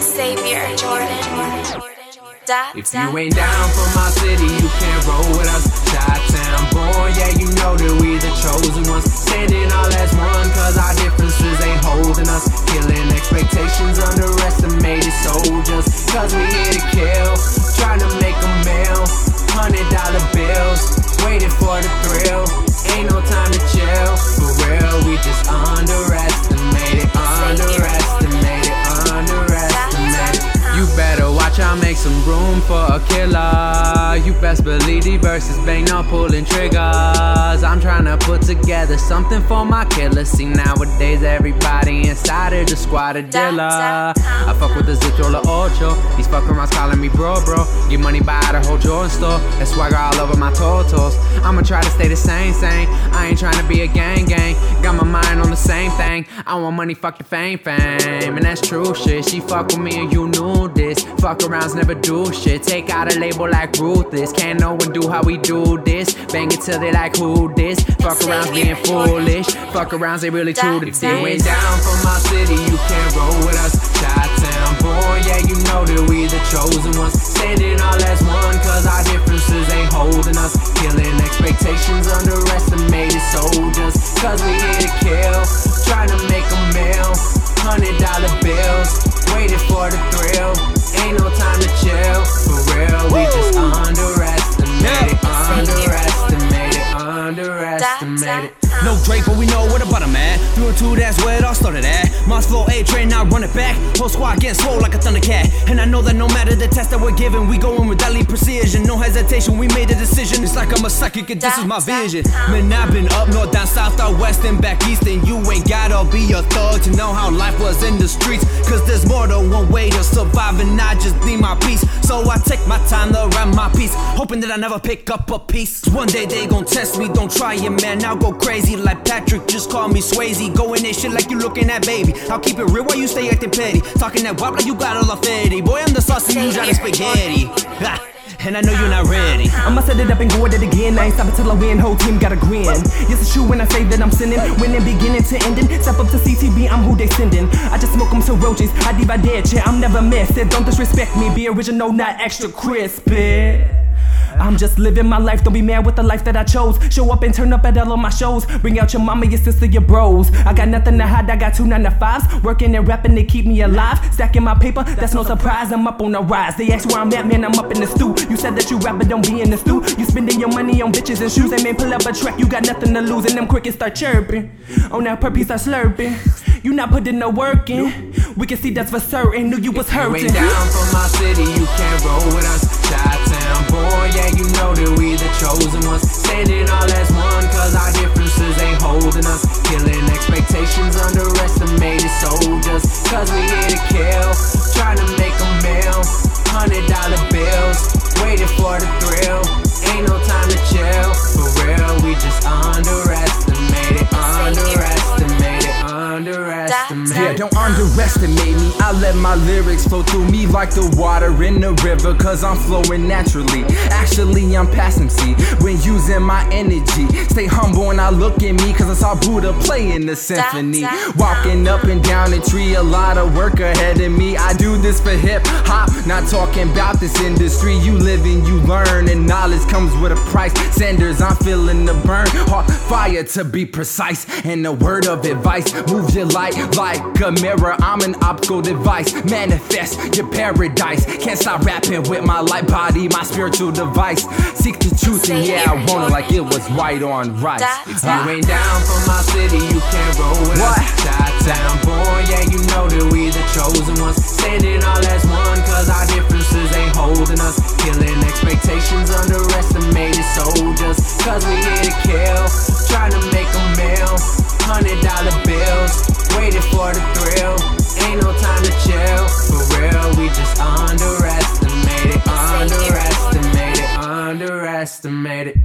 Xavier Jorden. Dot, If you ain't down for my city, you can't roll with us. Chi Town born, yeah, you know make some room for a killer. You best believe the verses bang, not pulling triggers. I'm trying to put together something for my killer. See, nowadays everybody inside of the squad a dealer. I fuck with the Zitro La Ocho. These fuck arounds calling me bro, bro. Get money by the whole Jordan store. That swagger all over my totos. I'ma try to stay the same, same. I ain't trying to be a gang, gang. Got my mind on the same thing. I want money, fuck the fame, fame. And that's true shit. She fuck with me and you knew this. Fuck arounds never do shit. Take out a label like Ruthless. Can't no one do how we do this. Bang it till they like who this. Fuck arounds being foolish. Fuck arounds they really true to this. You ain't down for my city, you can't roll with us. Chi Town born, yeah, you know that we the chosen ones. Standing all as one, cause our differences ain't holding us. Killing expectations, underestimated soldiers. Cause we here to kill, trying to make a meal. Hundred dollar bills, waiting for the thrill. Underestimated. No Drake, but we know what about him, man. Through and two, that's where it all started at. Moss flow A train, now run it back. Whole squad getting swole like a thundercat. And I know that no matter the test that we're given, we going with deadly precision. No hesitation, we made a decision. It's like I'm a psychic, and this is my vision. Man, I've been up north, down south, out west, and back east. And you ain't gotta be a thug to know how life was in the streets. Cause there's more than one way to survive, and I just need my peace. So I take my time to write my piece, hoping that I never pick up a piece. One day they gon' test me, don't try it, man. I'll go crazy like Patrick, just call me Swayze. Going that shit like you looking at baby. I'll keep it real while you stay acting petty. Talking that wop like you got all of fatty. Boy, I'm the sauce and you driving spaghetti. And I know you're not ready. I'ma set it up and go at it again. I ain't stopping till I win. Whole team got a grin. Yes, it's true when I say that I'm sinning. Winning beginning to ending. Step up to CTB, I'm who they sending. I just smoke them so roaches. I diva dead, yeah, I'm never missed. Don't disrespect me. Be original, not extra crispy. I'm just living my life, don't be mad with the life that I chose. Show up and turn up at all of my shows. Bring out your mama, your sister, your bros. I got nothing to hide, I got two nine to fives. Working and rapping to keep me alive. Stacking my paper, that's no surprise, I'm up on the rise. They ask where I'm at, man, I'm up in the stew. You said that you rap, but don't be in the stew. You spending your money on bitches and shoes. And man, pull up a track, you got nothing to lose. And them crickets start chirping. On that purpose, start slurping. You not putting no work in. We can see that's for certain. Knew you was hurting. ain't down from my city, you can't roll with us. Chi town born, yeah, you know that we the chosen ones. Standing all as one, cause our differences ain't holding us. Killing expectations, underestimated soldiers. Cause we here to kill, trying to make a meal. Hundred dollar bills, waiting for the thrill. Ain't no time to chill. For real, we just underestimated, underestimated, underestimated. Yeah, don't underestimate me. I let my lyrics flow through me like the water in the river, cause I'm flowing naturally. Actually, I'm past MC when using my energy. Stay humble when I look at me, cause I saw Buddha playing the symphony. Walking up and down the tree, a lot of work ahead of me. I do this for hip hop, not talking about this industry. You live and you learn, and knowledge comes with a price. Sanders, I'm feeling the burn. Hot fire to be precise, and a word of advice. Move your light like a mirror. I'm an optical device. Manifest your paradise. Can't stop rapping with my light body, my spiritual device. Seek the truth, and yeah, I want it like it was white on rice. If you ain't down for my city, you can't roll with What? us. Chi Town born, yeah, you know that we the chosen ones. Standing all as one, cause our differences ain't holding us. Killing expectations, underestimated soldiers. Cause we here to kill, trying to make a meal. Hundred dollar bills, waiting for the underestimated.